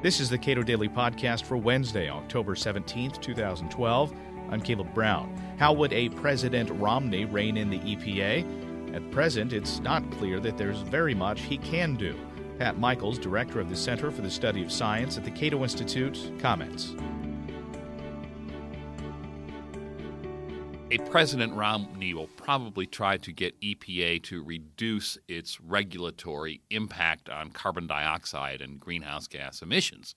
This is the Cato Daily Podcast for Wednesday, October 17th, 2012. I'm Caleb Brown. How would a President Romney rein in the EPA? At present, it's not clear that there's very much he can do. Pat Michaels, director of the Center for the Study of Science at the Cato Institute, comments. A President Romney will probably try to get EPA to reduce its regulatory impact on carbon dioxide and greenhouse gas emissions.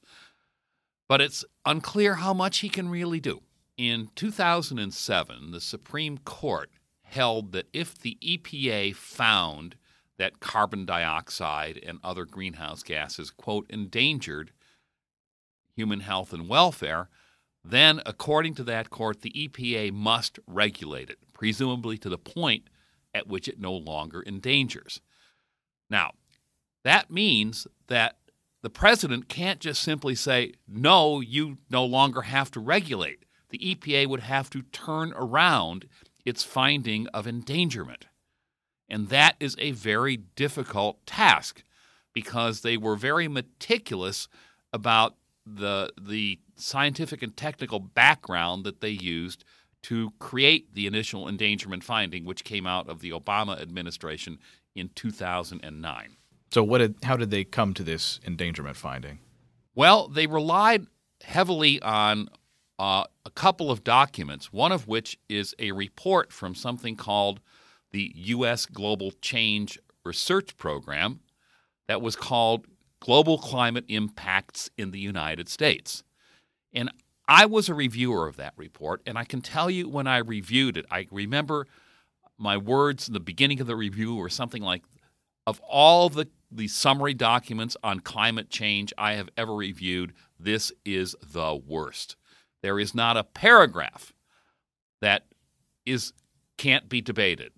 But it's unclear how much he can really do. In 2007, the Supreme Court held that if the EPA found that carbon dioxide and other greenhouse gases, quote, endangered human health and welfare, then, according to that court, the EPA must regulate it, presumably to the point at which it no longer endangers. Now, that means that the president can't just simply say, no, you no longer have to regulate. The EPA would have to turn around its finding of endangerment. And that is a very difficult task because they were very meticulous about the the scientific and technical background that they used to create the initial endangerment finding, which came out of the Obama administration in 2009. So, what did, how did they come to this endangerment finding? Well, they relied heavily on uh, a couple of documents, one of which is a report from something called the U.S. Global Change Research Program that was called Global Climate Impacts in the United States. And I was a reviewer of that report, and I can tell you when I reviewed it, I remember my words in the beginning of the review were something like, of all the, the summary documents on climate change I have ever reviewed, this is the worst. There is not a paragraph that is can't be debated.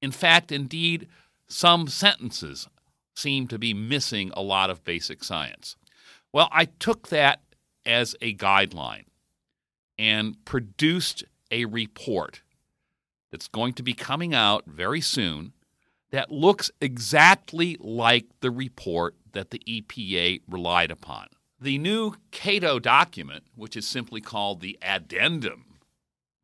In fact, indeed, some sentences seem to be missing a lot of basic science. Well, I took that as a guideline and produced a report that's going to be coming out very soon that looks exactly like the report that the EPA relied upon. The new Cato document, which is simply called the addendum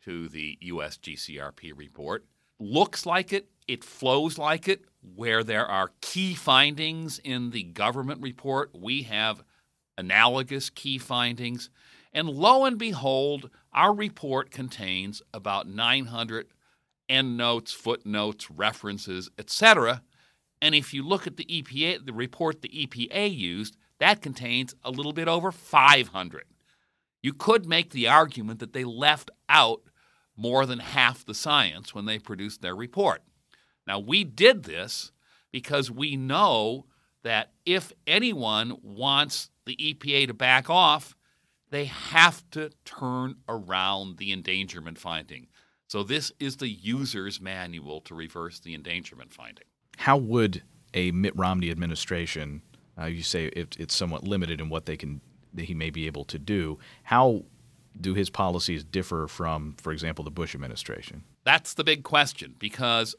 to the USGCRP report, looks like it, it flows like it. Where there are key findings in the government report, we have analogous key findings. And lo and behold, our report contains about 900 endnotes, footnotes, references, etc. And if you look at the EPA, the report the EPA used, that contains a little bit over 500. You could make the argument that they left out more than half the science when they produced their report. Now, we did this because we know that if anyone wants the EPA to back off, they have to turn around the endangerment finding. So, this is the user's manual to reverse the endangerment finding. How would a Mitt Romney administration, uh, you say it, it's somewhat limited in what they can, that he may be able to do, how do his policies differ from, for example, the Bush administration? That's the big question because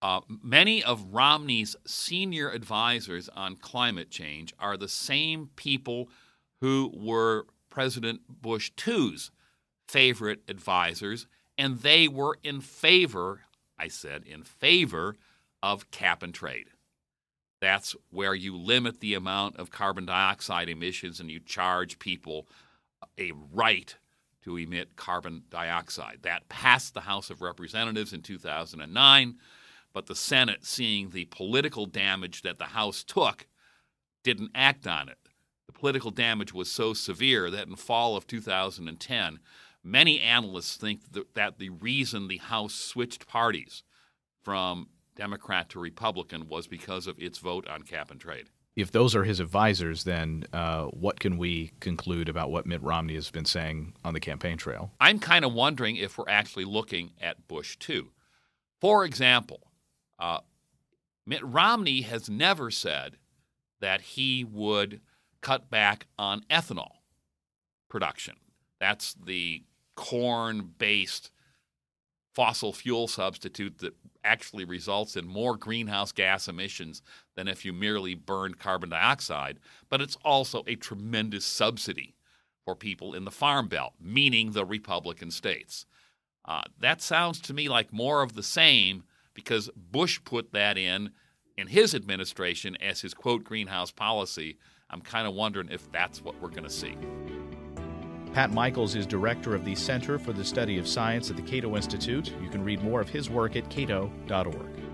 uh, many of Romney's senior advisors on climate change are the same people who were President Bush II's favorite advisors, and they were in favor, I said, in favor of cap and trade. That's where you limit the amount of carbon dioxide emissions and you charge people a right to emit carbon dioxide. That passed the House of Representatives in 2009 but the Senate, seeing the political damage that the House took, didn't act on it. The political damage was so severe that in fall of 2010, many analysts think that the reason the House switched parties from Democrat to Republican was because of its vote on cap and trade. If those are his advisors, then uh, what can we conclude about what Mitt Romney has been saying on the campaign trail? I'm kind of wondering if we're actually looking at Bush too. For example, uh, Mitt Romney has never said that he would cut back on ethanol production. That's the corn based fossil fuel substitute that actually results in more greenhouse gas emissions than if you merely burned carbon dioxide, but it's also a tremendous subsidy for people in the Farm Belt, meaning the Republican states. Uh, that sounds to me like more of the same because Bush put that in in his administration as his quote greenhouse policy. I'm kind of wondering if that's what we're going to see. Pat Michaels is director of the Center for the Study of Science at the Cato Institute. You can read more of his work at cato.org.